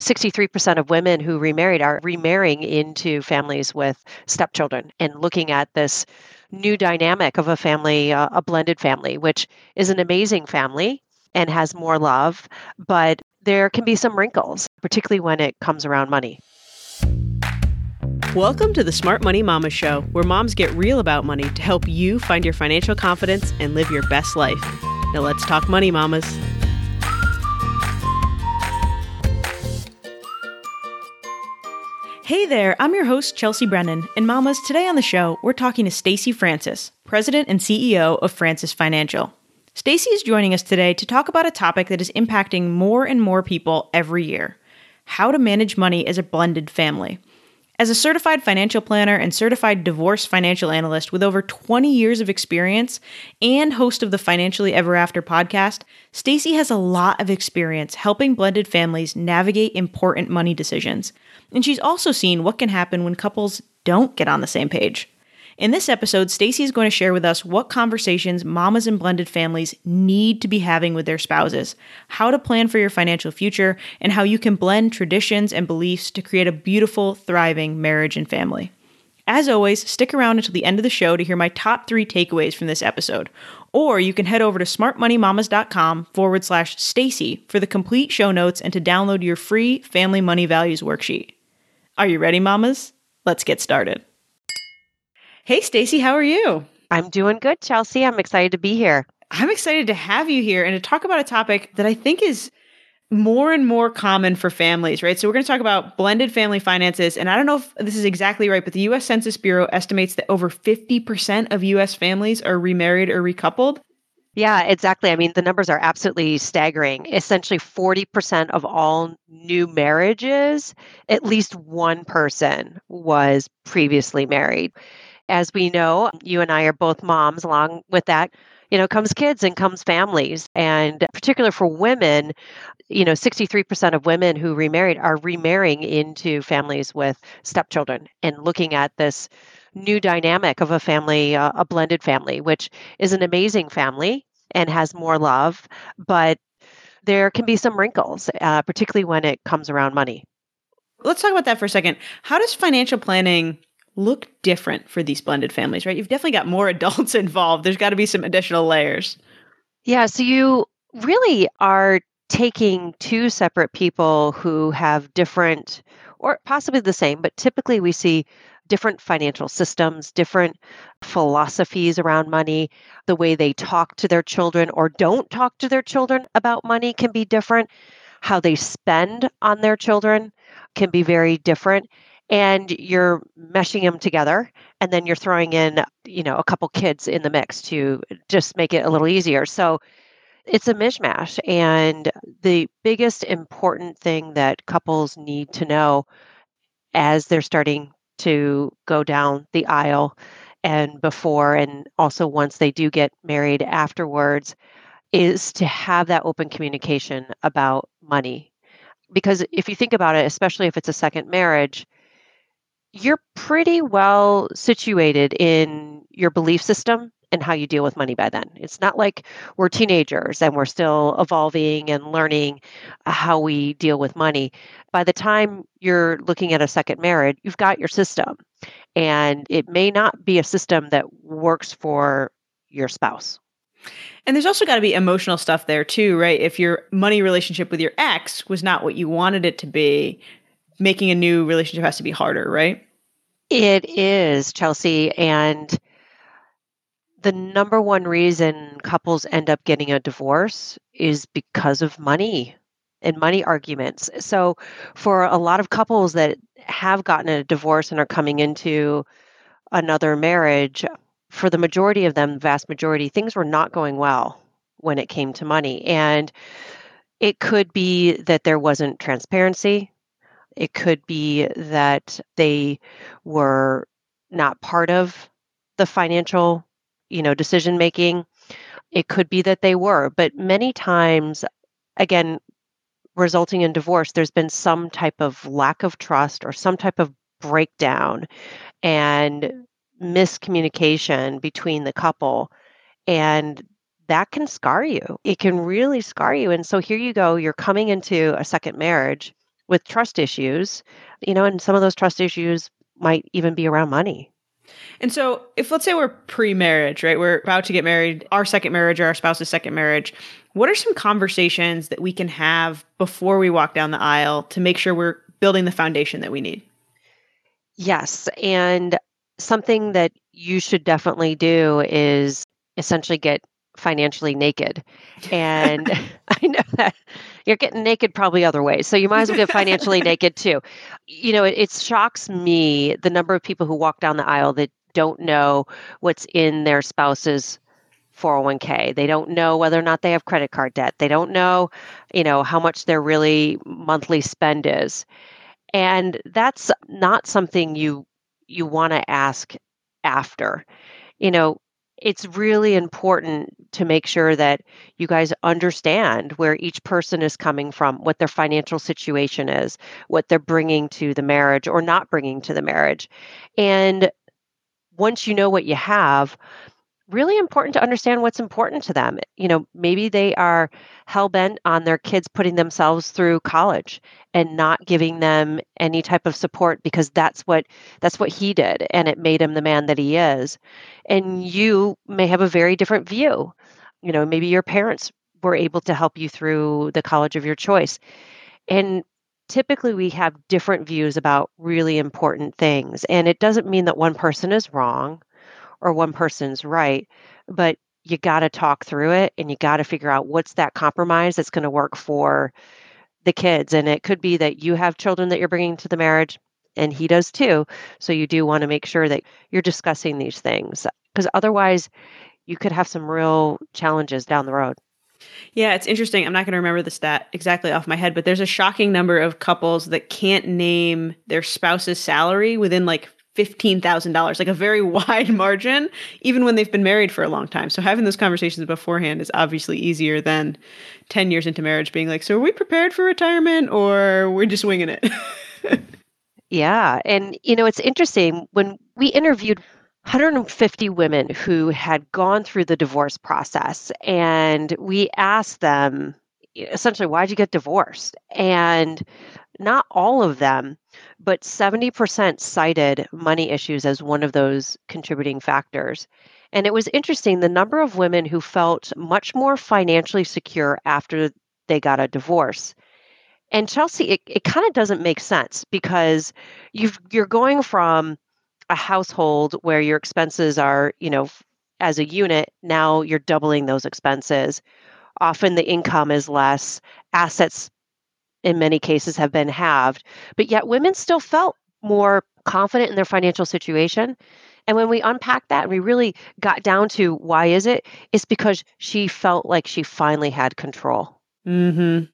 63% of women who remarried are remarrying into families with stepchildren and looking at this new dynamic of a family, uh, a blended family, which is an amazing family and has more love, but there can be some wrinkles, particularly when it comes around money. Welcome to the Smart Money Mama Show, where moms get real about money to help you find your financial confidence and live your best life. Now let's talk money, mamas. Hey there, I'm your host, Chelsea Brennan, and mamas, today on the show, we're talking to Stacy Francis, President and CEO of Francis Financial. Stacy is joining us today to talk about a topic that is impacting more and more people every year how to manage money as a blended family. As a certified financial planner and certified divorce financial analyst with over 20 years of experience and host of the Financially Ever After podcast, Stacy has a lot of experience helping blended families navigate important money decisions. And she's also seen what can happen when couples don't get on the same page. In this episode, Stacy is going to share with us what conversations mamas and blended families need to be having with their spouses, how to plan for your financial future, and how you can blend traditions and beliefs to create a beautiful, thriving marriage and family. As always, stick around until the end of the show to hear my top three takeaways from this episode. Or you can head over to smartmoneymamas.com forward slash Stacy for the complete show notes and to download your free family money values worksheet. Are you ready, mamas? Let's get started. Hey, Stacy, how are you? I'm doing good, Chelsea. I'm excited to be here. I'm excited to have you here and to talk about a topic that I think is more and more common for families, right? So we're going to talk about blended family finances. And I don't know if this is exactly right, but the US Census Bureau estimates that over 50% of US families are remarried or recoupled. Yeah, exactly. I mean, the numbers are absolutely staggering. Essentially, 40% of all new marriages, at least one person was previously married as we know, you and I are both moms. Along with that, you know, comes kids and comes families. And particular for women, you know, 63% of women who remarried are remarrying into families with stepchildren and looking at this new dynamic of a family, uh, a blended family, which is an amazing family and has more love, but there can be some wrinkles, uh, particularly when it comes around money. Let's talk about that for a second. How does financial planning look different for these blended families, right? You've definitely got more adults involved. There's got to be some additional layers. Yeah. So you really are taking two separate people who have different, or possibly the same, but typically we see different financial systems, different philosophies around money. The way they talk to their children or don't talk to their children about money can be different. How they spend on their children can be very different and you're meshing them together and then you're throwing in you know a couple kids in the mix to just make it a little easier so it's a mishmash and the biggest important thing that couples need to know as they're starting to go down the aisle and before and also once they do get married afterwards is to have that open communication about money. Because if you think about it especially if it's a second marriage you're pretty well situated in your belief system and how you deal with money by then. It's not like we're teenagers and we're still evolving and learning how we deal with money. By the time you're looking at a second marriage, you've got your system. And it may not be a system that works for your spouse. And there's also got to be emotional stuff there too, right? If your money relationship with your ex was not what you wanted it to be, making a new relationship has to be harder, right? It is, Chelsea. And the number one reason couples end up getting a divorce is because of money and money arguments. So, for a lot of couples that have gotten a divorce and are coming into another marriage, for the majority of them, vast majority, things were not going well when it came to money. And it could be that there wasn't transparency it could be that they were not part of the financial, you know, decision making. It could be that they were, but many times again resulting in divorce there's been some type of lack of trust or some type of breakdown and miscommunication between the couple and that can scar you. It can really scar you. And so here you go, you're coming into a second marriage with trust issues, you know, and some of those trust issues might even be around money. And so, if let's say we're pre marriage, right? We're about to get married, our second marriage or our spouse's second marriage, what are some conversations that we can have before we walk down the aisle to make sure we're building the foundation that we need? Yes. And something that you should definitely do is essentially get financially naked. And I know that you're getting naked probably other ways. So you might as well get financially naked too. You know, it, it shocks me the number of people who walk down the aisle that don't know what's in their spouse's 401k. They don't know whether or not they have credit card debt. They don't know, you know, how much their really monthly spend is. And that's not something you you want to ask after. You know, it's really important to make sure that you guys understand where each person is coming from, what their financial situation is, what they're bringing to the marriage or not bringing to the marriage. And once you know what you have, really important to understand what's important to them. You know, maybe they are hell bent on their kids putting themselves through college and not giving them any type of support because that's what that's what he did and it made him the man that he is. And you may have a very different view. You know, maybe your parents were able to help you through the college of your choice. And typically we have different views about really important things and it doesn't mean that one person is wrong or one person's right, but you got to talk through it and you got to figure out what's that compromise that's going to work for the kids. And it could be that you have children that you're bringing to the marriage and he does too. So you do want to make sure that you're discussing these things because otherwise you could have some real challenges down the road. Yeah, it's interesting. I'm not going to remember the stat exactly off my head, but there's a shocking number of couples that can't name their spouse's salary within like $15,000, like a very wide margin, even when they've been married for a long time. So having those conversations beforehand is obviously easier than 10 years into marriage being like, so are we prepared for retirement or we're just winging it? yeah. And, you know, it's interesting when we interviewed 150 women who had gone through the divorce process and we asked them essentially, why'd you get divorced? And not all of them, but 70% cited money issues as one of those contributing factors. And it was interesting the number of women who felt much more financially secure after they got a divorce. And Chelsea, it, it kind of doesn't make sense because you you're going from a household where your expenses are, you know, as a unit, now you're doubling those expenses. Often the income is less, assets in many cases have been halved, but yet women still felt more confident in their financial situation. And when we unpacked that and we really got down to why is it, it's because she felt like she finally had control. Mm-hmm.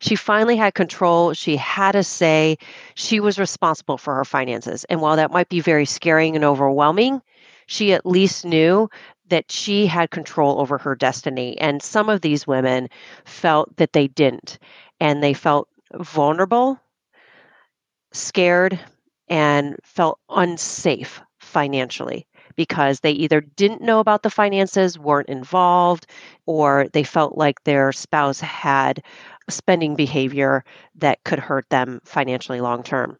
She finally had control. She had a say. She was responsible for her finances. And while that might be very scary and overwhelming, she at least knew that she had control over her destiny. And some of these women felt that they didn't and they felt vulnerable, scared, and felt unsafe financially because they either didn't know about the finances, weren't involved, or they felt like their spouse had spending behavior that could hurt them financially long term.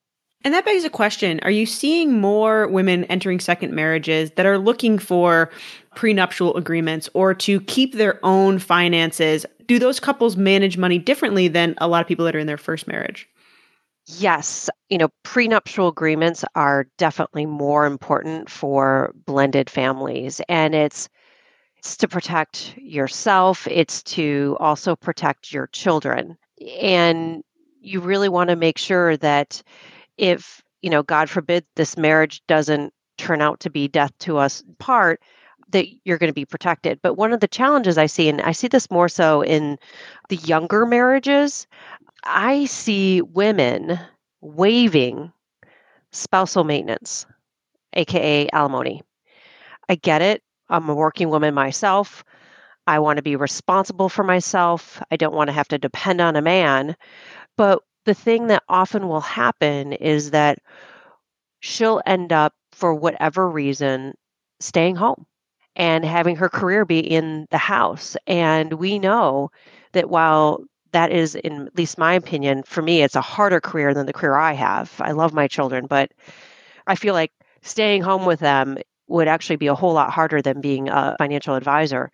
And that begs a question. Are you seeing more women entering second marriages that are looking for prenuptial agreements or to keep their own finances? Do those couples manage money differently than a lot of people that are in their first marriage? Yes, you know, prenuptial agreements are definitely more important for blended families. And it's it's to protect yourself, it's to also protect your children. And you really want to make sure that if, you know, God forbid this marriage doesn't turn out to be death to us part, that you're going to be protected. But one of the challenges I see, and I see this more so in the younger marriages, I see women waiving spousal maintenance, AKA alimony. I get it. I'm a working woman myself. I want to be responsible for myself. I don't want to have to depend on a man. But the thing that often will happen is that she'll end up, for whatever reason, staying home and having her career be in the house. And we know that while that is, in at least my opinion, for me, it's a harder career than the career I have. I love my children, but I feel like staying home with them would actually be a whole lot harder than being a financial advisor.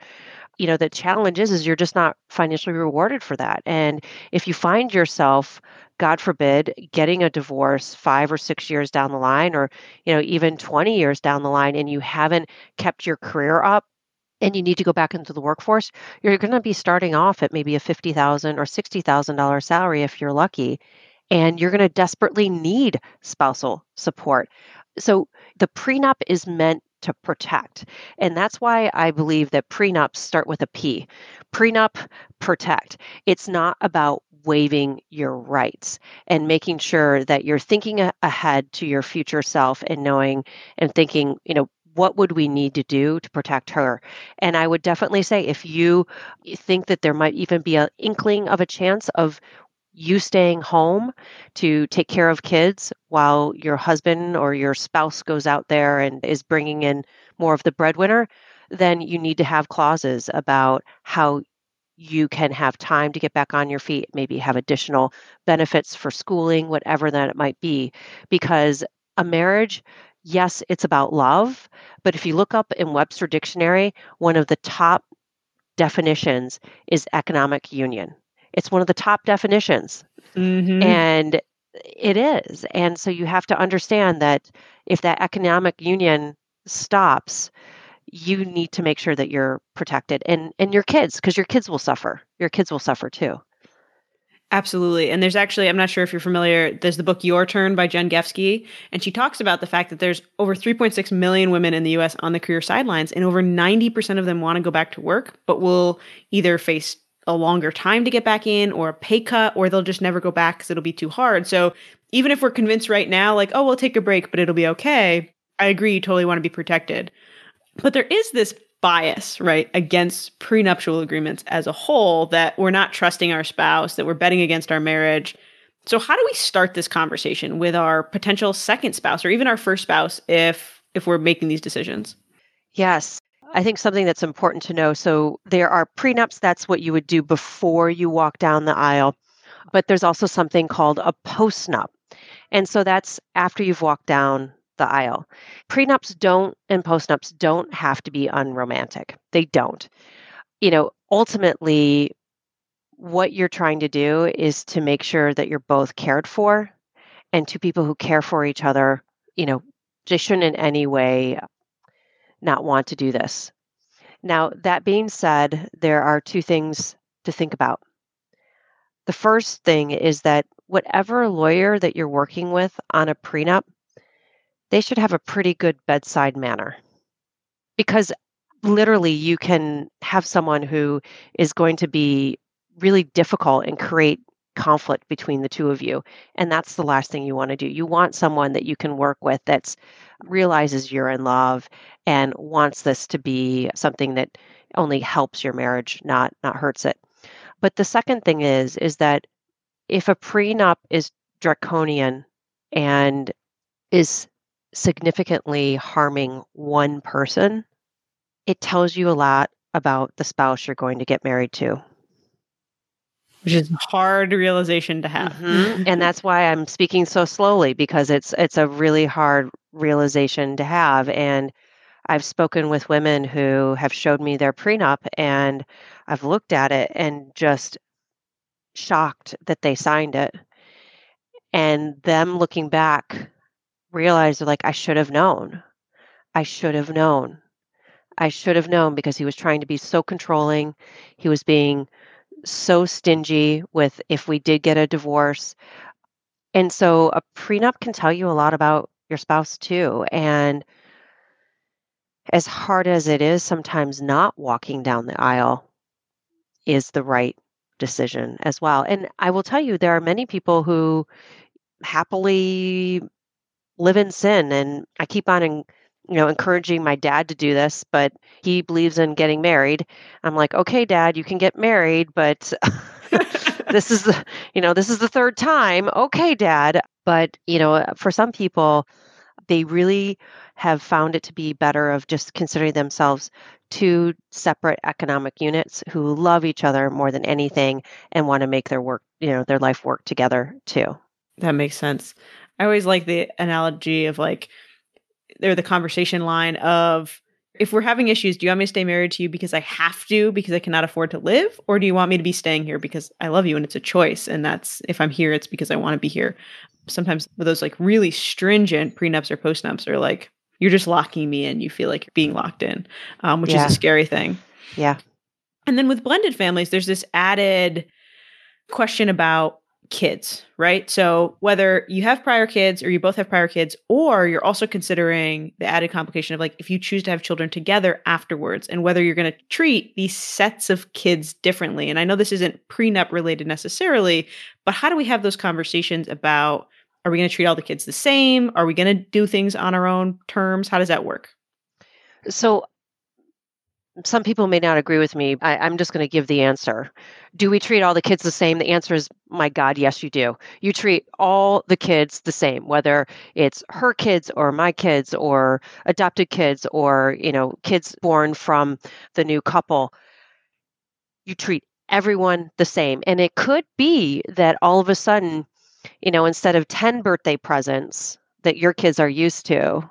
You know, the challenge is, is you're just not financially rewarded for that. And if you find yourself, God forbid, getting a divorce five or six years down the line, or, you know, even 20 years down the line, and you haven't kept your career up, and you need to go back into the workforce, you're going to be starting off at maybe a 50,000 or $60,000 salary if you're lucky. And you're going to desperately need spousal support. So the prenup is meant to protect. And that's why I believe that prenups start with a P. Prenup, protect. It's not about waiving your rights and making sure that you're thinking ahead to your future self and knowing and thinking, you know, what would we need to do to protect her? And I would definitely say if you eh, think that there might even be an inkling of a chance of you staying home to take care of kids while your husband or your spouse goes out there and is bringing in more of the breadwinner, then you need to have clauses about how you can have time to get back on your feet, maybe have additional benefits for schooling, whatever that it might be. Because a marriage yes, it's about love, but if you look up in Webster Dictionary, one of the top definitions is economic union. It's one of the top definitions. Mm-hmm. And it is. And so you have to understand that if that economic union stops, you need to make sure that you're protected and and your kids because your kids will suffer. Your kids will suffer too. Absolutely. And there's actually, I'm not sure if you're familiar, there's the book Your Turn by Jen Gefsky. And she talks about the fact that there's over 3.6 million women in the US on the career sidelines, and over 90% of them want to go back to work, but will either face a longer time to get back in or a pay cut, or they'll just never go back because it'll be too hard. So even if we're convinced right now, like, oh, we'll take a break, but it'll be okay, I agree, you totally want to be protected. But there is this bias, right, against prenuptial agreements as a whole that we're not trusting our spouse, that we're betting against our marriage. So how do we start this conversation with our potential second spouse or even our first spouse if if we're making these decisions? Yes. I think something that's important to know. So there are prenups, that's what you would do before you walk down the aisle. But there's also something called a postnup. And so that's after you've walked down the aisle. Prenups don't and postnups don't have to be unromantic. They don't. You know, ultimately, what you're trying to do is to make sure that you're both cared for and two people who care for each other, you know, they shouldn't in any way not want to do this. Now, that being said, there are two things to think about. The first thing is that whatever lawyer that you're working with on a prenup, they should have a pretty good bedside manner. Because literally you can have someone who is going to be really difficult and create conflict between the two of you and that's the last thing you want to do. You want someone that you can work with that's realizes you're in love and wants this to be something that only helps your marriage not not hurts it. But the second thing is is that if a prenup is draconian and is significantly harming one person, it tells you a lot about the spouse you're going to get married to. Which is a hard realization to have. Mm-hmm. and that's why I'm speaking so slowly because it's it's a really hard realization to have. And I've spoken with women who have showed me their prenup and I've looked at it and just shocked that they signed it. And them looking back realized like I should have known. I should have known. I should have known because he was trying to be so controlling. He was being so stingy with if we did get a divorce. And so a prenup can tell you a lot about your spouse too. And as hard as it is, sometimes not walking down the aisle is the right decision as well. And I will tell you, there are many people who happily live in sin and i keep on and you know encouraging my dad to do this but he believes in getting married i'm like okay dad you can get married but this is the you know this is the third time okay dad but you know uh, for some people they really have found it to be better of just considering themselves two separate economic units who love each other more than anything and want to make their work, you know, their life work together too. That makes sense. I always like the analogy of like they're the conversation line of if we're having issues, do you want me to stay married to you because I have to because I cannot afford to live or do you want me to be staying here because I love you and it's a choice and that's if I'm here it's because I want to be here. Sometimes with those like really stringent prenups or postnups are like you're just locking me in. You feel like you're being locked in, um, which yeah. is a scary thing. Yeah. And then with blended families, there's this added question about kids, right? So whether you have prior kids or you both have prior kids, or you're also considering the added complication of like if you choose to have children together afterwards and whether you're going to treat these sets of kids differently. And I know this isn't prenup related necessarily, but how do we have those conversations about are we going to treat all the kids the same? Are we going to do things on our own terms? How does that work? So some people may not agree with me. I, am just going to give the answer. Do we treat all the kids the same? The answer is, my God, yes, you do. You treat all the kids the same, whether it's her kids or my kids or adopted kids or, you know, kids born from the new couple. You treat everyone the same. And it could be that all of a sudden, you know, instead of 10 birthday presents that your kids are used to,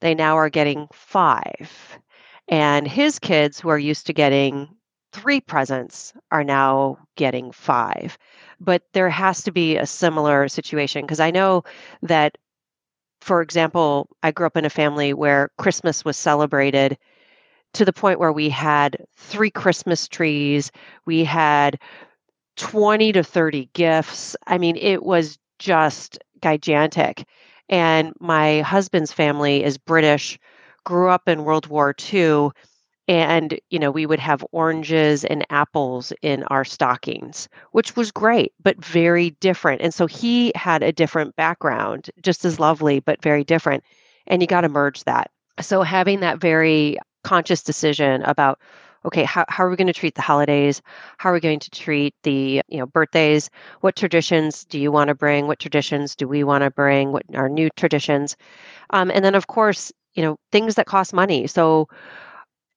they now are getting five and his kids, who are used to getting three presents, are now getting five. But there has to be a similar situation because I know that, for example, I grew up in a family where Christmas was celebrated to the point where we had three Christmas trees, we had 20 to 30 gifts. I mean, it was just gigantic. And my husband's family is British grew up in World War II and you know we would have oranges and apples in our stockings which was great but very different and so he had a different background just as lovely but very different and you got to merge that. So having that very conscious decision about okay how, how are we going to treat the holidays? How are we going to treat the you know birthdays? What traditions do you want to bring? What traditions do we want to bring? What are new traditions? Um, and then of course you know things that cost money. So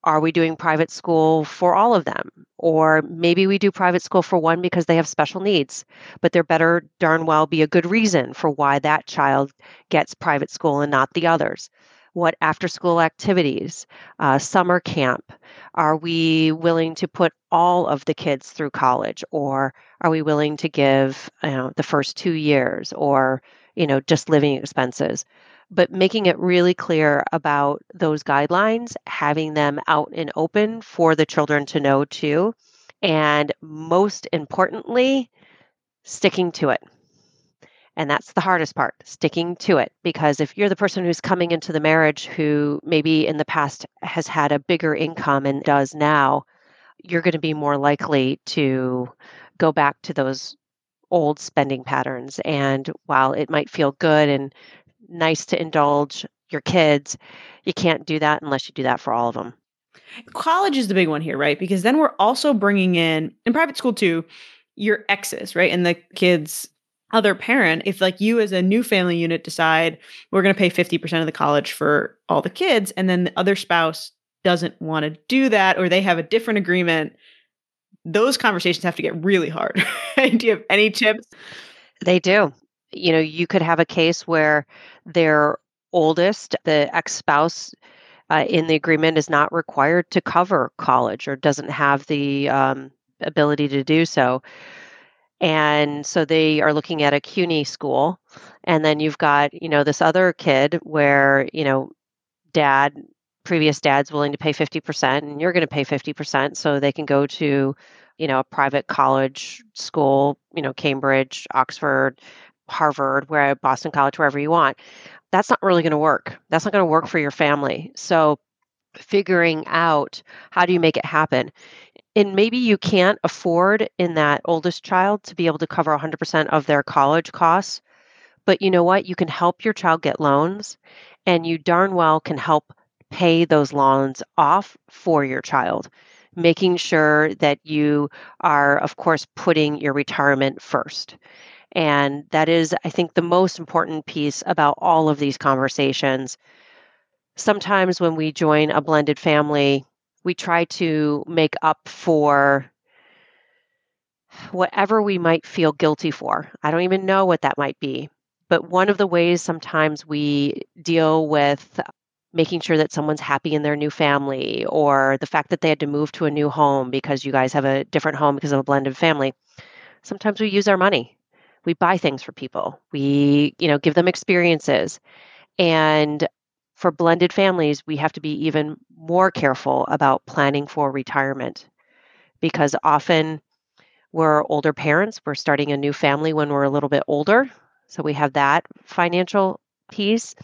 are we doing private school for all of them? Or maybe we do private school for one because they have special needs but there better darn well be a good reason for why that child gets private school and not the others. What after school activities uh, summer camp are we willing to put all of the kids through college? Or are we willing to give you know, the first two years? Or you know just living expenses but making it really clear about those guidelines, having them out and open for the children to know too. And most importantly, sticking to it. And that's the hardest part, sticking to it. Because if you're the person who's coming into the marriage who maybe in the past has had a bigger income and does now, you're going to be more likely to go back to those old spending patterns. And while it might feel good and nice to indulge your kids. You can't do that unless you do that for all of them. College is the big one here, right? Because then we're also bringing in, in private school too, your exes, right? And the kids' other parent. If, like, you as a new family unit decide we're going to pay 50% of the college for all the kids, and then the other spouse doesn't want to do that, or they have a different agreement, those conversations have to get really hard. do you have any tips? They do you know, you could have a case where their oldest, the ex spouse, uh, in the agreement is not required to cover college or doesn't have the um, ability to do so. And so they are looking at a CUNY school. And then you've got, you know, this other kid where, you know, dad, previous dad's willing to pay 50% and you're going to pay 50% so they can go to, you know, a private college school, you know, Cambridge, Oxford, Harvard, where Boston College, wherever you want. That's not really going to work. That's not going to work for your family. So figuring out how do you make it happen and maybe you can't afford in that oldest child to be able to cover 100% of their college costs but you know what you can help your child get loans and you darn well can help pay those loans off for your child making sure that you are of course putting your retirement first and that is, I think, the most important piece about all of these conversations. Sometimes when we join a blended family, we try to make up for whatever we might feel guilty for. I don't even know what that might be. But one of the ways sometimes we deal with making sure that someone's happy in their new family or the fact that they had to move to a new home because you guys have a different home because of a blended family. Sometimes we use our money. We buy things for people. We, you know, give them experiences. And for blended families, we have to be even more careful about planning for retirement because often we're older parents. We're starting a new family when we're a little bit older. So we have that financial piece.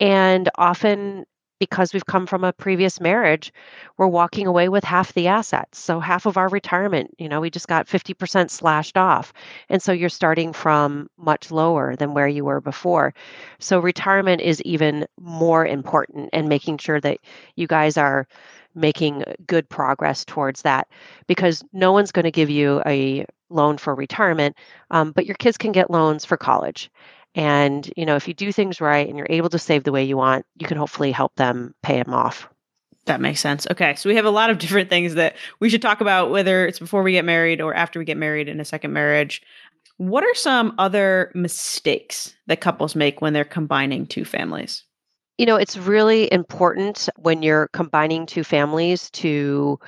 And often, because we've come from a previous marriage, we're walking away with half the assets. So half of our retirement, you know, we just got 50% slashed off. And so you're starting from much lower than where you were before. So retirement is even more important and making sure that you guys are making good progress towards that because no one's going to give you a loan for retirement, um, but your kids can get loans for college. And you know, if you do things right and you're able to save the way you want, you can hopefully help them pay them off. That makes sense. Okay, so we have a lot of different things that we should talk about, whether it's before we get married or after we get married in a second marriage. What are some other mistakes that couples make when they're combining two families? You know, it's really important when you're combining two families to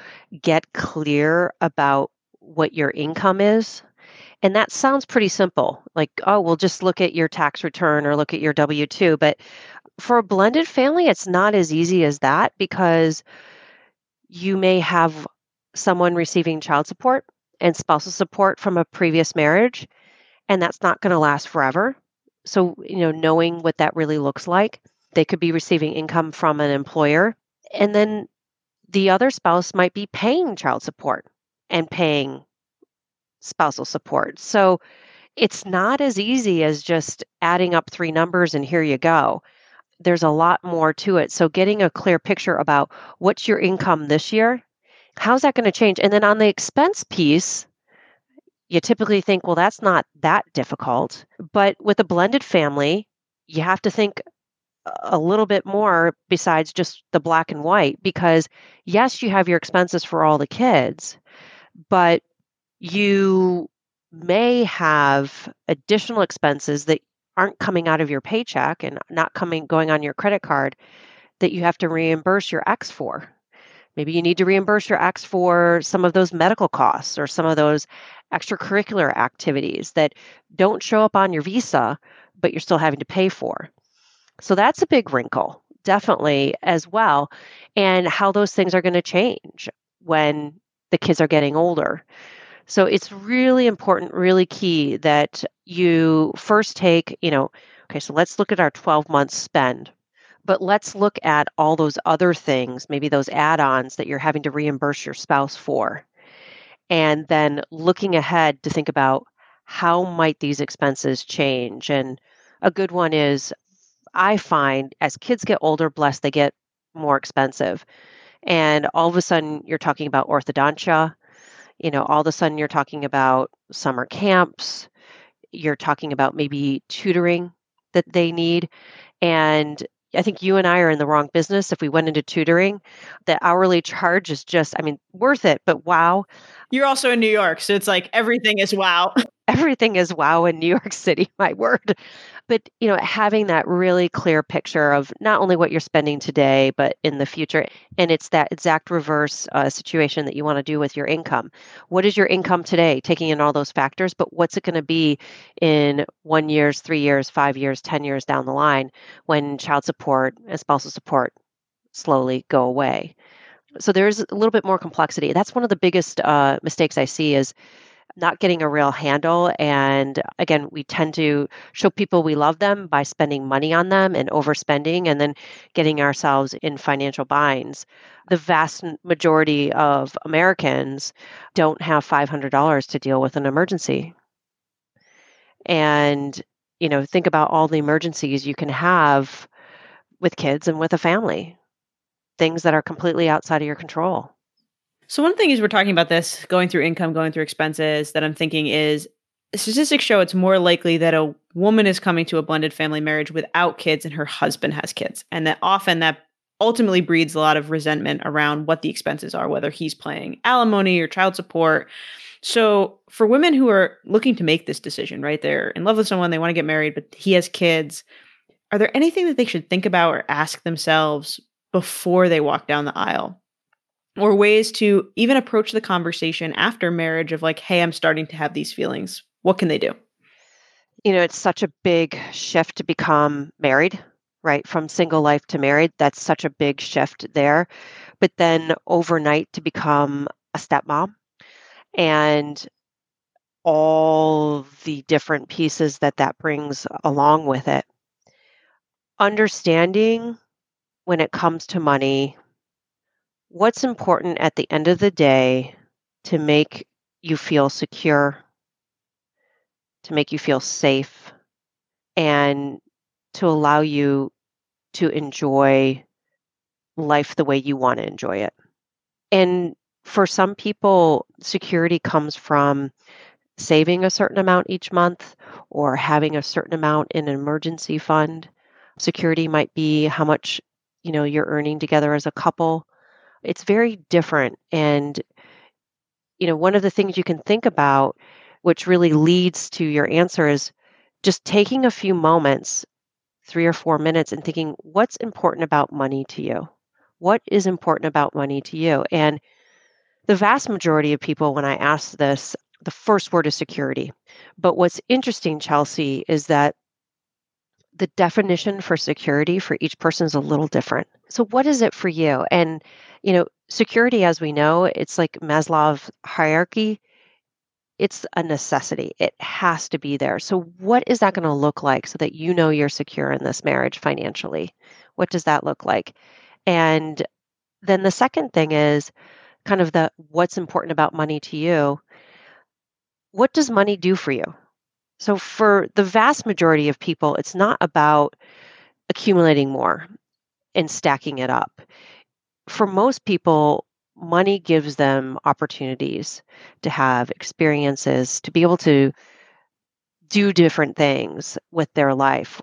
get clear about what your income is. And that sounds pretty simple. Like, oh, we'll just look at your tax return or look at your W 2. But for a blended family, it's not as easy as that because you may have someone receiving child support and spousal support from a previous marriage, and that's not going to last forever. So, you know, knowing what that really looks like they could be receiving income from an employer. And then the other spouse might be paying child support and paying spousal support. So it's not as easy as just adding up three numbers and here you go. There's a lot more to it. So getting a clear picture about what's your income this year, how's that going to change? And then on the expense piece, you typically think, well, that's not that difficult. But with a blended family, you have to think a little bit more besides just the black and white because yes you have your expenses for all the kids but you may have additional expenses that aren't coming out of your paycheck and not coming going on your credit card that you have to reimburse your ex for maybe you need to reimburse your ex for some of those medical costs or some of those extracurricular activities that don't show up on your visa but you're still having to pay for so that's a big wrinkle, definitely, as well. And how those things are going to change when the kids are getting older. So it's really important, really key that you first take, you know, okay, so let's look at our 12 month spend, but let's look at all those other things, maybe those add ons that you're having to reimburse your spouse for. And then looking ahead to think about how might these expenses change. And a good one is I find as kids get older, blessed, they get more expensive. And all of a sudden, you're talking about orthodontia. You know, all of a sudden, you're talking about summer camps. You're talking about maybe tutoring that they need. And I think you and I are in the wrong business if we went into tutoring. The hourly charge is just, I mean, worth it, but wow. You're also in New York, so it's like everything is wow. everything is wow in New York City, my word. But you know having that really clear picture of not only what you're spending today but in the future and it's that exact reverse uh, situation that you want to do with your income. What is your income today? Taking in all those factors but what's it going to be in one years three years five years ten years down the line when child support and spousal support slowly go away so there's a little bit more complexity that's one of the biggest uh, mistakes i see is not getting a real handle. And again, we tend to show people we love them by spending money on them and overspending and then getting ourselves in financial binds. The vast majority of Americans don't have $500 to deal with an emergency. And, you know, think about all the emergencies you can have with kids and with a family, things that are completely outside of your control. So one thing is we're talking about this going through income, going through expenses that I'm thinking is statistics show it's more likely that a woman is coming to a blended family marriage without kids and her husband has kids and that often that ultimately breeds a lot of resentment around what the expenses are, whether he's paying alimony or child support. So, for women who are looking to make this decision, right? They're in love with someone, they want to get married, but he has kids. Are there anything that they should think about or ask themselves before they walk down the aisle? Or ways to even approach the conversation after marriage of like, hey, I'm starting to have these feelings. What can they do? You know, it's such a big shift to become married, right? From single life to married. That's such a big shift there. But then overnight to become a stepmom and all the different pieces that that brings along with it. Understanding when it comes to money, what's important at the end of the day to make you feel secure, to make you feel safe, and to allow you to enjoy life the way you want to enjoy it. And for some people, security comes from saving a certain amount each month or having a certain amount in an emergency fund. Security might be how much, you know, you're earning together as a couple. It's very different and you know, one of the things you can think about which really leads to your answer is just taking a few moments, 3 or 4 minutes and thinking what's important about money to you? What is important about money to you? And the vast majority of people, when I ask this, the first word is security. But what's interesting, Chelsea, is that the definition for security for each person is a little different. So, what is it for you? And, you know, security, as we know, it's like Maslow's hierarchy. It's a necessity. It has to be there. So, what is that going to look like so that you know you're secure in this marriage financially? What does that look like? And then the second thing is kind of the what's important about money to you what does money do for you? So, for the vast majority of people, it's not about accumulating more and stacking it up. For most people, money gives them opportunities to have experiences, to be able to do different things with their life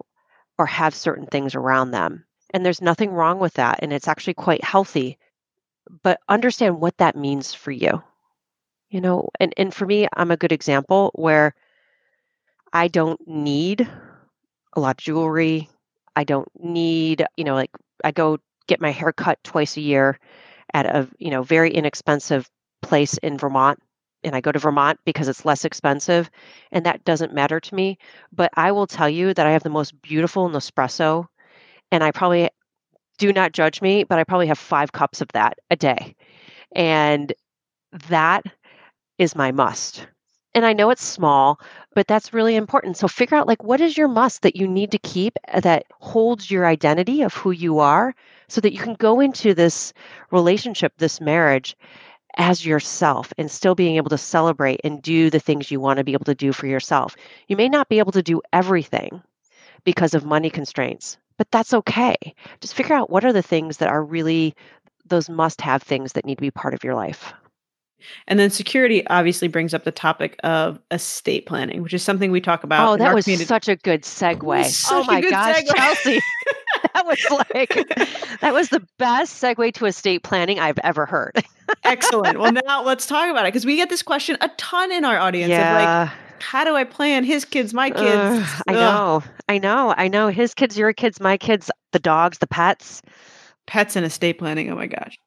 or have certain things around them. And there's nothing wrong with that. And it's actually quite healthy. But understand what that means for you you know and and for me i'm a good example where i don't need a lot of jewelry. I don't need you know like i go get my hair cut twice a year at a you know very inexpensive place in vermont and i go to vermont because it's less expensive and that doesn't matter to me. But i will tell you that i have the most beautiful nespresso and i probably do not judge me but i probably have five cups of that a day. And that is my must. And I know it's small, but that's really important. So figure out like what is your must that you need to keep uh, that holds your identity of who you are so that you can go into this relationship, this marriage as yourself and still being able to celebrate and do the things you want to be able to do for yourself. You may not be able to do everything because of money constraints, but that's okay. Just figure out what are the things that are really those must have things that need to be part of your life. And then security obviously brings up the topic of estate planning, which is something we talk about. Oh, that was community. such a good segue. Oh my gosh, segue. Chelsea. that was like that was the best segue to estate planning I've ever heard. Excellent. Well, now let's talk about it because we get this question a ton in our audience yeah. of like how do I plan his kids, my kids? Uh, I know. I know. I know. His kids, your kids, my kids, the dogs, the pets. Pets and estate planning. Oh my gosh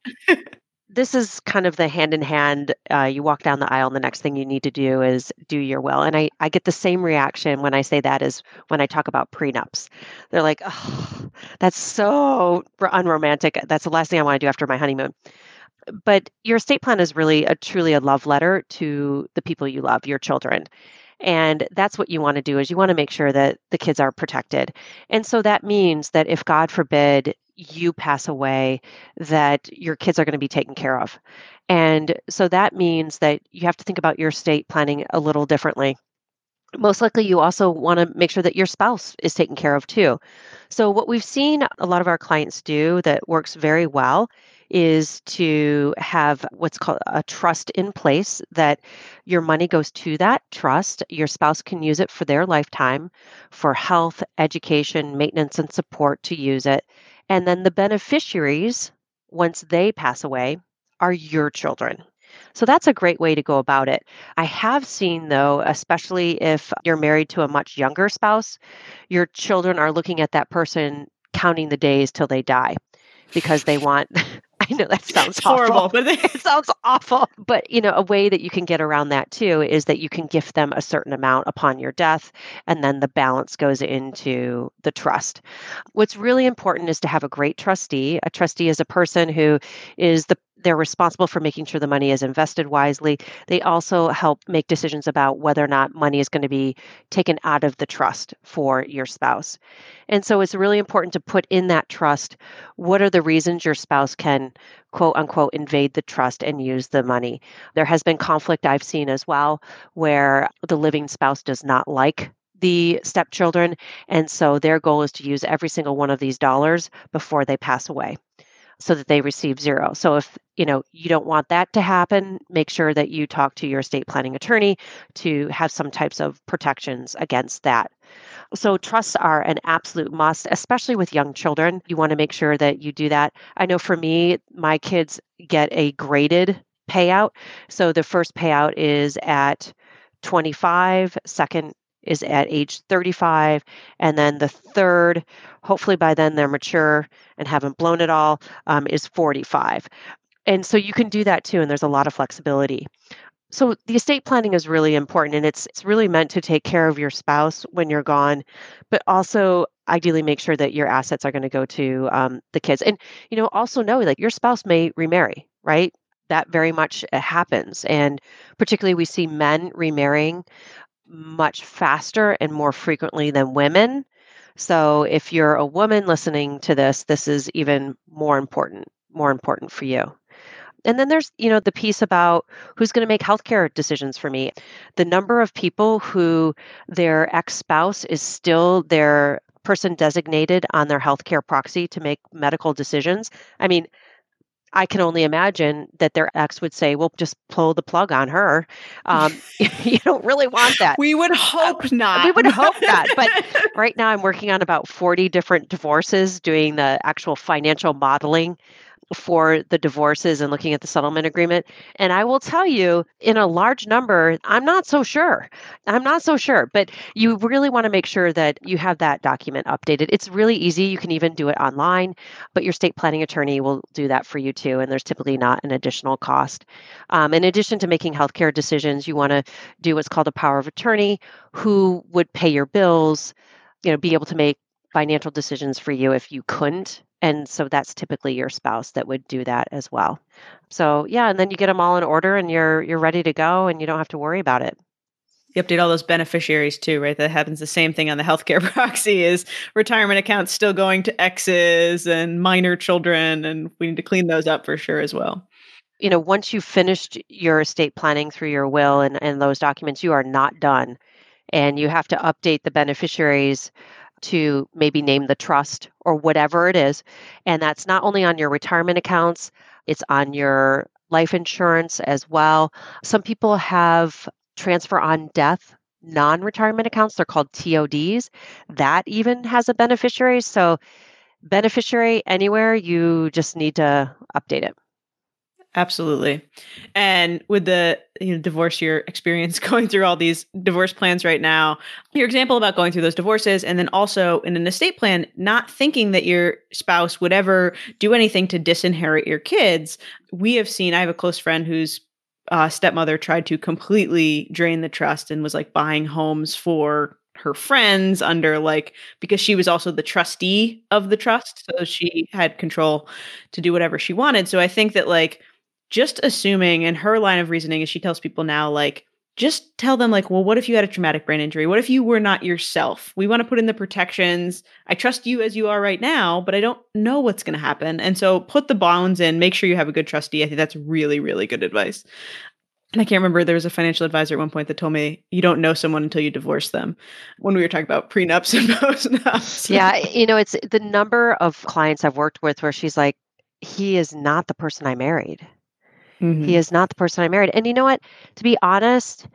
this is kind of the hand in hand. Uh, you walk down the aisle, and the next thing you need to do is do your will. And I, I get the same reaction when I say that as when I talk about prenups. They're like, oh, that's so unromantic. That's the last thing I want to do after my honeymoon. But your estate plan is really a truly a love letter to the people you love, your children. And that's what you want to do is you want to make sure that the kids are protected. And so that means that if God forbid you pass away, that your kids are going to be taken care of. And so that means that you have to think about your estate planning a little differently. Most likely, you also want to make sure that your spouse is taken care of too. So, what we've seen a lot of our clients do that works very well is to have what's called a trust in place that your money goes to that trust. Your spouse can use it for their lifetime for health, education, maintenance, and support to use it And then the beneficiaries, once they pass away, are your children. So that's a great way to go about it. I have seen, though, especially if you're married to a much younger spouse, your children are looking at that person counting the days till they die because they want know that sounds horrible, but it sounds awful. But you know, a way that you can get around that too is that you can gift them a certain amount upon your death, and then the balance goes into the trust. What's really important is to have a great trustee. A trustee is a person who is the they're responsible for making sure the money is invested wisely. They also help make decisions about whether or not money is going to be taken out of the trust for your spouse. And so it's really important to put in that trust what are the reasons your spouse can quote unquote invade the trust and use the money. There has been conflict I've seen as well where the living spouse does not like the stepchildren. And so their goal is to use every single one of these dollars before they pass away so that they receive zero. So if you know you don't want that to happen, make sure that you talk to your estate planning attorney to have some types of protections against that. So trusts are an absolute must, especially with young children. You want to make sure that you do that. I know for me, my kids get a graded payout. So the first payout is at 25, second is at age 35 and then the third hopefully by then they're mature and haven't blown it all um, is 45 and so you can do that too and there's a lot of flexibility. So the estate planning is really important and it's it's really meant to take care of your spouse when you're gone but also ideally make sure that your assets are going to go to um, the kids. And you know also know that your spouse may remarry right? That very much uh, happens and particularly we see men remarrying much faster and more frequently than women. So if you're a woman listening to this, this is even more important, more important for you. And then there's, you know, the piece about who's going to make healthcare decisions for me. The number of people who their ex-spouse is still their person designated on their healthcare proxy to make medical decisions. I mean, I can only imagine that their ex would say, "Well, just pull the plug on her." Um, you don't really want that. We would uh, hope not. We would hope not. But right now, I'm working on about 40 different divorces, doing the actual financial modeling for the divorces and looking at the settlement agreement. And I will tell you, in a large number, I'm not so sure. I'm not so sure, but you really want to make sure that you have that document updated. It's really easy. You can even do it online, but your estate planning attorney will do that for you too. And there's typically not an additional cost. Um, in addition to making healthcare decisions, you want to do what's called a power of attorney who would pay your bills, you know, be able to make financial decisions for you if you couldn't and so that's typically your spouse that would do that as well. So yeah and then you get them all in order and you're you're ready to go and you don't have to worry about it. You update all those beneficiaries too right? That happens the same thing on the healthcare proxy is retirement accounts still going to exes and minor children and we need to clean those up for sure as well. You know once you've finished your estate planning through your will and, and those documents you are not done. And you have to update the beneficiaries to maybe name the trust or whatever it is. And that's not only on your retirement accounts, it's on your life insurance as well. Some people have transfer on death non retirement accounts. They're called TODs. That even has a beneficiary. So, beneficiary anywhere, you just need to update it. Absolutely. And with the you know, divorce your experience going through all these divorce plans right now, your example about going through those divorces, and then also in an estate plan, not thinking that your spouse would ever do anything to disinherit your kids. We have seen, I have a close friend whose uh, stepmother tried to completely drain the trust and was like buying homes for her friends under like because she was also the trustee of the trust so she had control to do whatever she wanted so i think that like just assuming, and her line of reasoning is she tells people now, like, just tell them, like, well, what if you had a traumatic brain injury? What if you were not yourself? We want to put in the protections. I trust you as you are right now, but I don't know what's going to happen. And so put the bounds in, make sure you have a good trustee. I think that's really, really good advice. And I can't remember, there was a financial advisor at one point that told me you don't know someone until you divorce them when we were talking about prenups and postnups. yeah. You know, it's the number of clients I've worked with where she's like, he is not the person I married. Mm-hmm. He is not the person I married. And you know what? To be honest,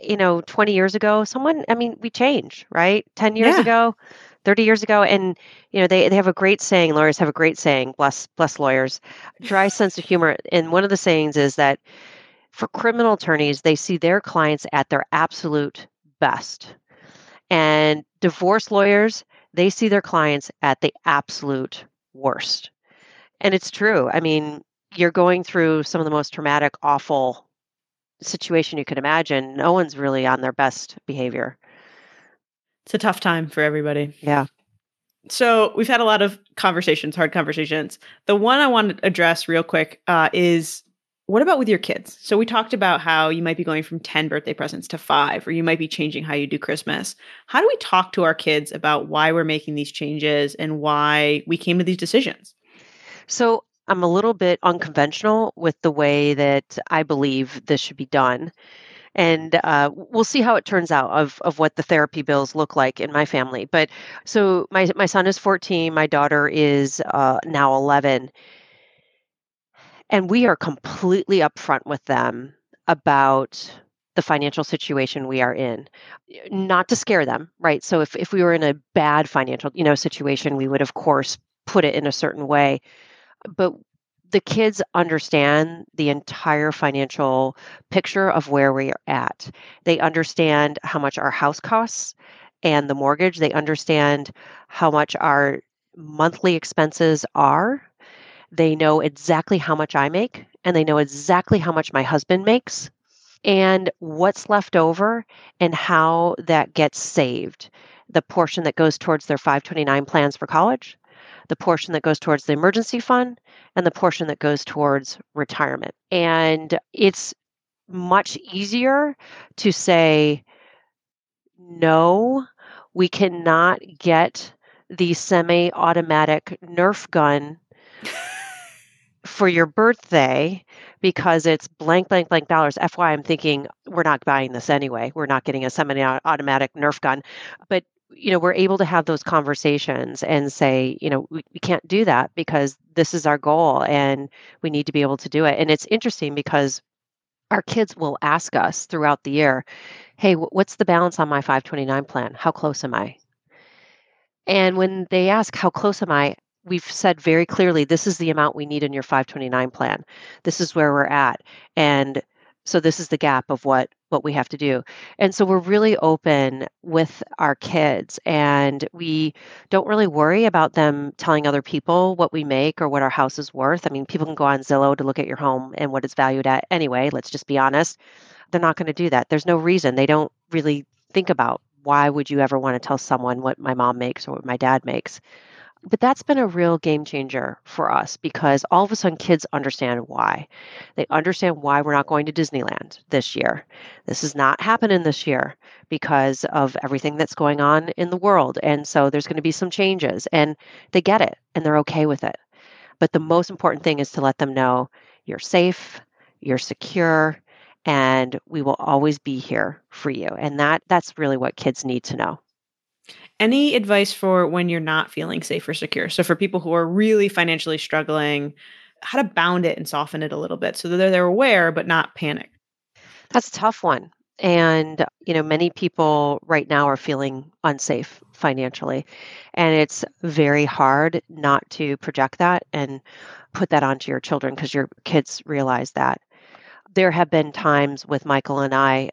you know, 20 years ago, someone, I mean, we change, right? 10 years yeah. ago, 30 years ago and you know they, they have a great saying lawyers have a great saying bless bless lawyers dry sense of humor and one of the sayings is that for criminal attorneys they see their clients at their absolute best and divorce lawyers they see their clients at the absolute worst and it's true i mean you're going through some of the most traumatic awful situation you could imagine no one's really on their best behavior it's a tough time for everybody. Yeah. So we've had a lot of conversations, hard conversations. The one I want to address real quick uh, is what about with your kids? So we talked about how you might be going from 10 birthday presents to five, or you might be changing how you do Christmas. How do we talk to our kids about why we're making these changes and why we came to these decisions? So I'm a little bit unconventional with the way that I believe this should be done. And uh, we'll see how it turns out of of what the therapy bills look like in my family. But so my my son is 14, my daughter is uh, now 11, and we are completely upfront with them about the financial situation we are in. Not to scare them right? So if, if we were in a bad financial you know situation we would of course put it in a certain way but the kids understand the entire financial picture of where we are at. They understand how much our house costs and the mortgage. They understand how much our monthly expenses are. They know exactly how much I make and they know exactly how much my husband makes and what's left over and how that gets saved. The portion that goes towards their 529 plans for college, the portion that goes towards the emergency fund, and the portion that goes towards retirement. And it's much easier to say, no, we cannot get the semi automatic Nerf gun for your birthday because it's blank, blank, blank dollars. FY, I'm thinking we're not buying this anyway. We're not getting a semi automatic Nerf gun. But you know we're able to have those conversations and say you know we, we can't do that because this is our goal and we need to be able to do it. And it's interesting because our kids will ask us throughout the year hey what's the balance on my 529 plan? How close am i? And when they ask how close am i? we've said very clearly this is the amount we need in your 529 plan. This is where we're at. And so this is the gap of what what we have to do. And so we're really open with our kids and we don't really worry about them telling other people what we make or what our house is worth. I mean people can go on zillow to look at your home and what it's valued at anyway let's just be honest. They're not going to do that. There's no reason. They don't really think about why would you ever want to tell someone what my mom makes or what my dad makes but that's been a real game changer for us because all of a sudden kids understand why. They understand why we're not going to Disneyland this year. This is not happening this year because of everything that's going on in the world. And so there's going to be some changes and they get it and they're okay with it. But the most important thing is to let them know you're safe, you're secure, and we will always be here for you. And that that's really what kids need to know. Any advice for when you're not feeling safe or secure? So, for people who are really financially struggling, how to bound it and soften it a little bit so that they're aware but not panic? That's a tough one. And, you know, many people right now are feeling unsafe financially. And it's very hard not to project that and put that onto your children because your kids realize that. There have been times with Michael and I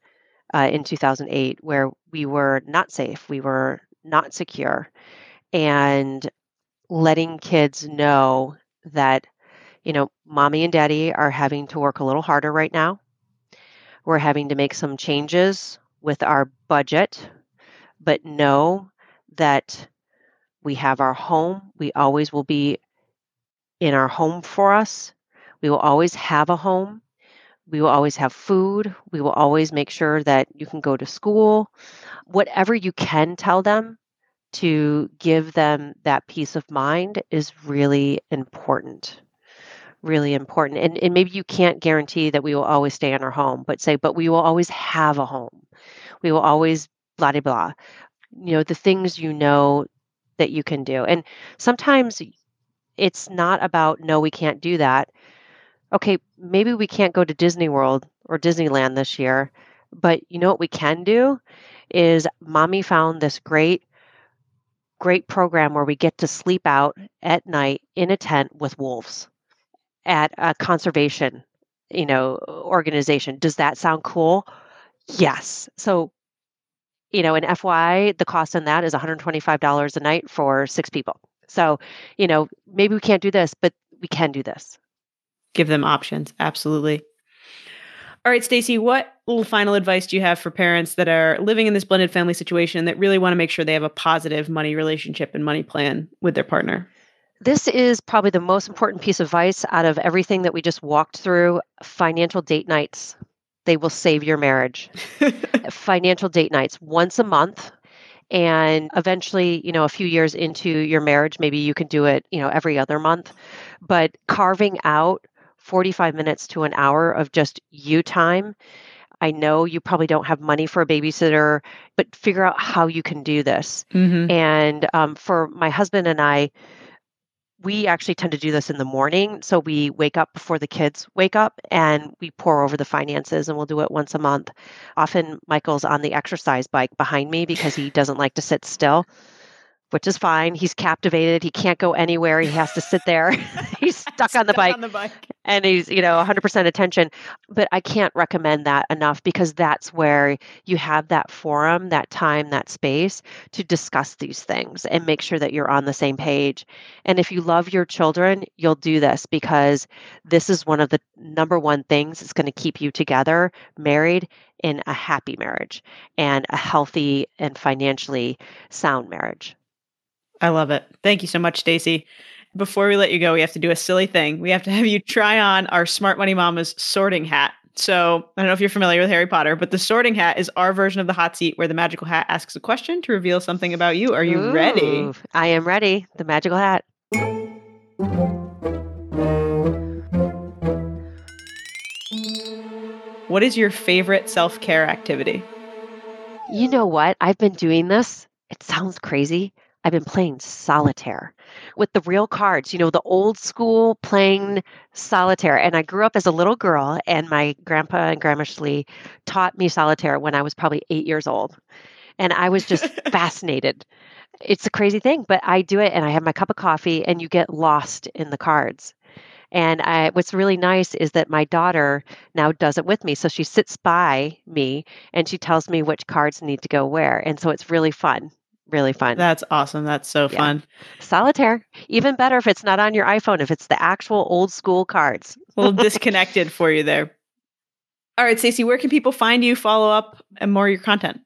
uh, in 2008 where we were not safe. We were not secure and letting kids know that you know mommy and daddy are having to work a little harder right now. We're having to make some changes with our budget but know that we have our home. We always will be in our home for us. We will always have a home we will always have food. We will always make sure that you can go to school. Whatever you can tell them to give them that peace of mind is really important really important. And, and maybe you can't guarantee that we will always stay in our home but say but we will always have a home. We will always blah blah blah. You know the things you know that you can do. And sometimes it's not about no we can't do that okay maybe we can't go to disney world or disneyland this year but you know what we can do is mommy found this great great program where we get to sleep out at night in a tent with wolves at a conservation, you know, organization. Does that sound cool? Yes. So, you know, in FY, the cost on that is $125 a night for six people. So, you know, maybe we can't do this, but we can do this. Give them options. Absolutely. All right, Stacy, what little final advice do you have for parents that are living in this blended family situation that really want to make sure they have a positive money relationship and money plan with their partner? This is probably the most important piece of advice out of everything that we just walked through financial date nights. They will save your marriage. financial date nights once a month and eventually you know a few years into your marriage maybe you can do it you know every other month but carving out 45 minutes to an hour of just you time I know you probably don't have money for a babysitter, but figure out how you can do this. Mm-hmm. And um, for my husband and I, we actually tend to do this in the morning. So we wake up before the kids wake up and we pour over the finances and we'll do it once a month. Often Michael's on the exercise bike behind me because he doesn't like to sit still which is fine. He's captivated. He can't go anywhere. He has to sit there. he's stuck, on, the bike, on the bike. And he's, you know, 100% attention. But I can't recommend that enough because that's where you have that forum, that time, that space to discuss these things and make sure that you're on the same page. And if you love your children, you'll do this because this is one of the number one things that's going to keep you together, married, in a happy marriage and a healthy and financially sound marriage. I love it. Thank you so much, Stacy. Before we let you go, we have to do a silly thing. We have to have you try on our Smart Money Mamas sorting hat. So, I don't know if you're familiar with Harry Potter, but the sorting hat is our version of the hot seat where the magical hat asks a question to reveal something about you. Are you Ooh, ready? I am ready. The magical hat. What is your favorite self care activity? You know what? I've been doing this. It sounds crazy, I've been playing solitaire with the real cards, you know, the old school playing solitaire. And I grew up as a little girl, and my grandpa and grandma Schlee taught me solitaire when I was probably eight years old. And I was just fascinated. It's a crazy thing, but I do it and I have my cup of coffee, and you get lost in the cards. And I, what's really nice is that my daughter now does it with me. So she sits by me and she tells me which cards need to go where. And so it's really fun really fun. That's awesome. That's so yeah. fun. Solitaire, even better if it's not on your iPhone, if it's the actual old school cards. a little disconnected for you there. All right, Stacy, where can people find you, follow up, and more of your content?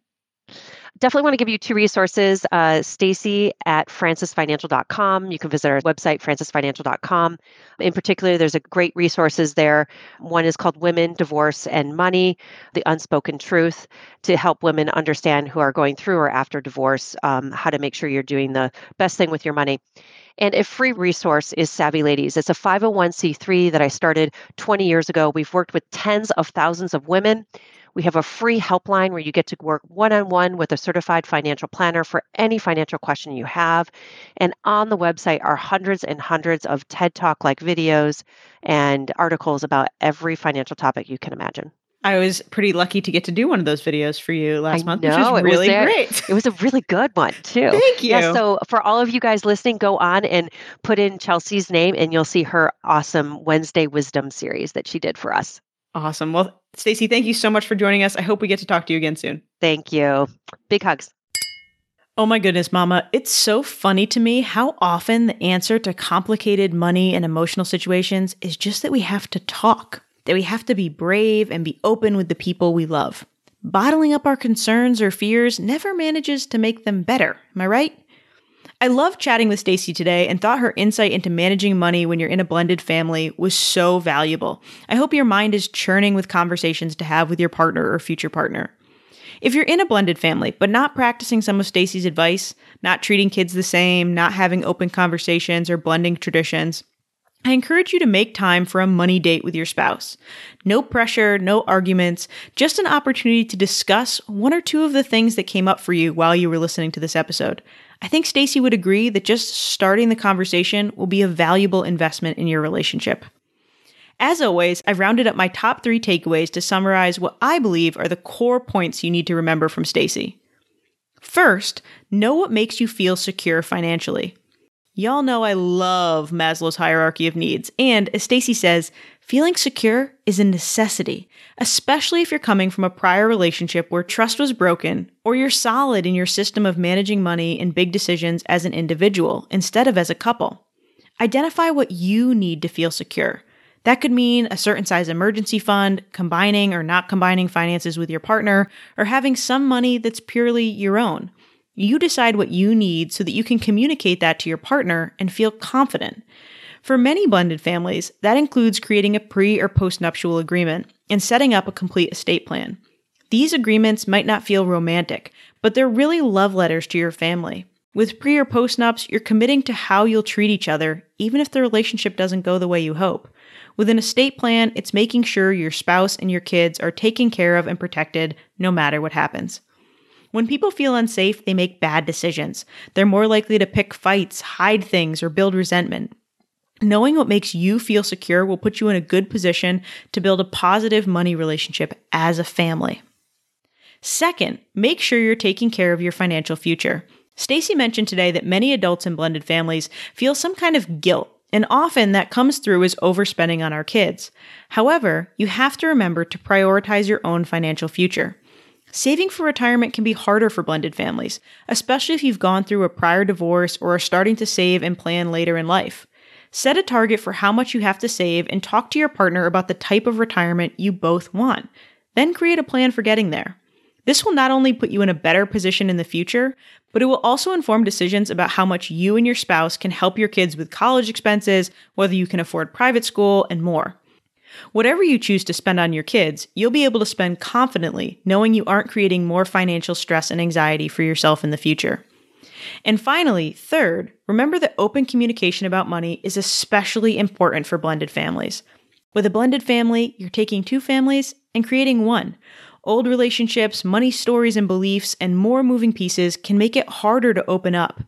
Definitely want to give you two resources. Uh, Stacy at francisfinancial.com. You can visit our website, francisfinancial.com. In particular, there's a great resources there. One is called Women, Divorce, and Money, the unspoken truth to help women understand who are going through or after divorce, um, how to make sure you're doing the best thing with your money. And a free resource is Savvy Ladies. It's a 501c3 that I started 20 years ago. We've worked with tens of thousands of women we have a free helpline where you get to work one on one with a certified financial planner for any financial question you have. And on the website are hundreds and hundreds of TED Talk like videos and articles about every financial topic you can imagine. I was pretty lucky to get to do one of those videos for you last I month, know, which was really was great. It was a really good one too. Thank you. Yeah, so for all of you guys listening, go on and put in Chelsea's name and you'll see her awesome Wednesday Wisdom series that she did for us. Awesome. Well, Stacy, thank you so much for joining us. I hope we get to talk to you again soon. Thank you. Big hugs. Oh my goodness, Mama. It's so funny to me how often the answer to complicated money and emotional situations is just that we have to talk, that we have to be brave and be open with the people we love. Bottling up our concerns or fears never manages to make them better. Am I right? I loved chatting with Stacy today and thought her insight into managing money when you're in a blended family was so valuable. I hope your mind is churning with conversations to have with your partner or future partner. If you're in a blended family but not practicing some of Stacy's advice, not treating kids the same, not having open conversations or blending traditions, I encourage you to make time for a money date with your spouse. No pressure, no arguments, just an opportunity to discuss one or two of the things that came up for you while you were listening to this episode. I think Stacy would agree that just starting the conversation will be a valuable investment in your relationship. As always, I've rounded up my top three takeaways to summarize what I believe are the core points you need to remember from Stacy. First, know what makes you feel secure financially. Y'all know I love Maslow's hierarchy of needs, and as Stacy says, feeling secure is a necessity, especially if you're coming from a prior relationship where trust was broken or you're solid in your system of managing money and big decisions as an individual instead of as a couple. Identify what you need to feel secure. That could mean a certain size emergency fund, combining or not combining finances with your partner, or having some money that's purely your own. You decide what you need so that you can communicate that to your partner and feel confident. For many blended families, that includes creating a pre or postnuptial agreement and setting up a complete estate plan. These agreements might not feel romantic, but they're really love letters to your family. With pre or postnups, you're committing to how you'll treat each other, even if the relationship doesn't go the way you hope. With an estate plan, it's making sure your spouse and your kids are taken care of and protected no matter what happens. When people feel unsafe, they make bad decisions. They're more likely to pick fights, hide things, or build resentment. Knowing what makes you feel secure will put you in a good position to build a positive money relationship as a family. Second, make sure you're taking care of your financial future. Stacy mentioned today that many adults in blended families feel some kind of guilt, and often that comes through as overspending on our kids. However, you have to remember to prioritize your own financial future. Saving for retirement can be harder for blended families, especially if you've gone through a prior divorce or are starting to save and plan later in life. Set a target for how much you have to save and talk to your partner about the type of retirement you both want. Then create a plan for getting there. This will not only put you in a better position in the future, but it will also inform decisions about how much you and your spouse can help your kids with college expenses, whether you can afford private school, and more. Whatever you choose to spend on your kids, you'll be able to spend confidently, knowing you aren't creating more financial stress and anxiety for yourself in the future. And finally, third, remember that open communication about money is especially important for blended families. With a blended family, you're taking two families and creating one. Old relationships, money stories and beliefs, and more moving pieces can make it harder to open up.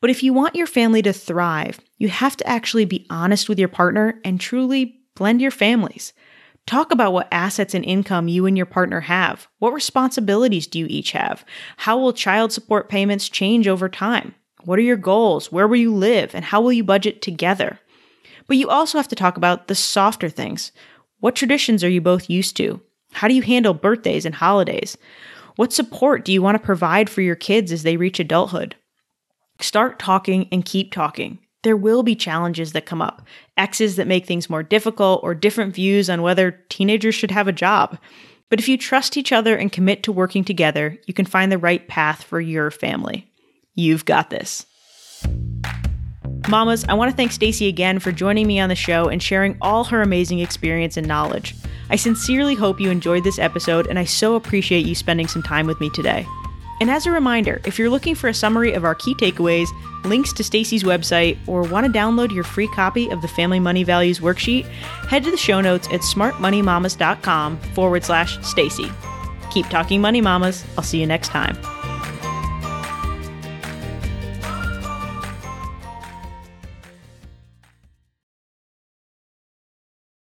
But if you want your family to thrive, you have to actually be honest with your partner and truly Blend your families. Talk about what assets and income you and your partner have. What responsibilities do you each have? How will child support payments change over time? What are your goals? Where will you live? And how will you budget together? But you also have to talk about the softer things. What traditions are you both used to? How do you handle birthdays and holidays? What support do you want to provide for your kids as they reach adulthood? Start talking and keep talking there will be challenges that come up, exes that make things more difficult, or different views on whether teenagers should have a job. But if you trust each other and commit to working together, you can find the right path for your family. You've got this. Mamas, I want to thank Stacy again for joining me on the show and sharing all her amazing experience and knowledge. I sincerely hope you enjoyed this episode, and I so appreciate you spending some time with me today. And as a reminder, if you're looking for a summary of our key takeaways, links to Stacy's website, or want to download your free copy of the Family Money Values worksheet, head to the show notes at smartmoneymamas.com forward slash Stacy. Keep talking money, mamas. I'll see you next time.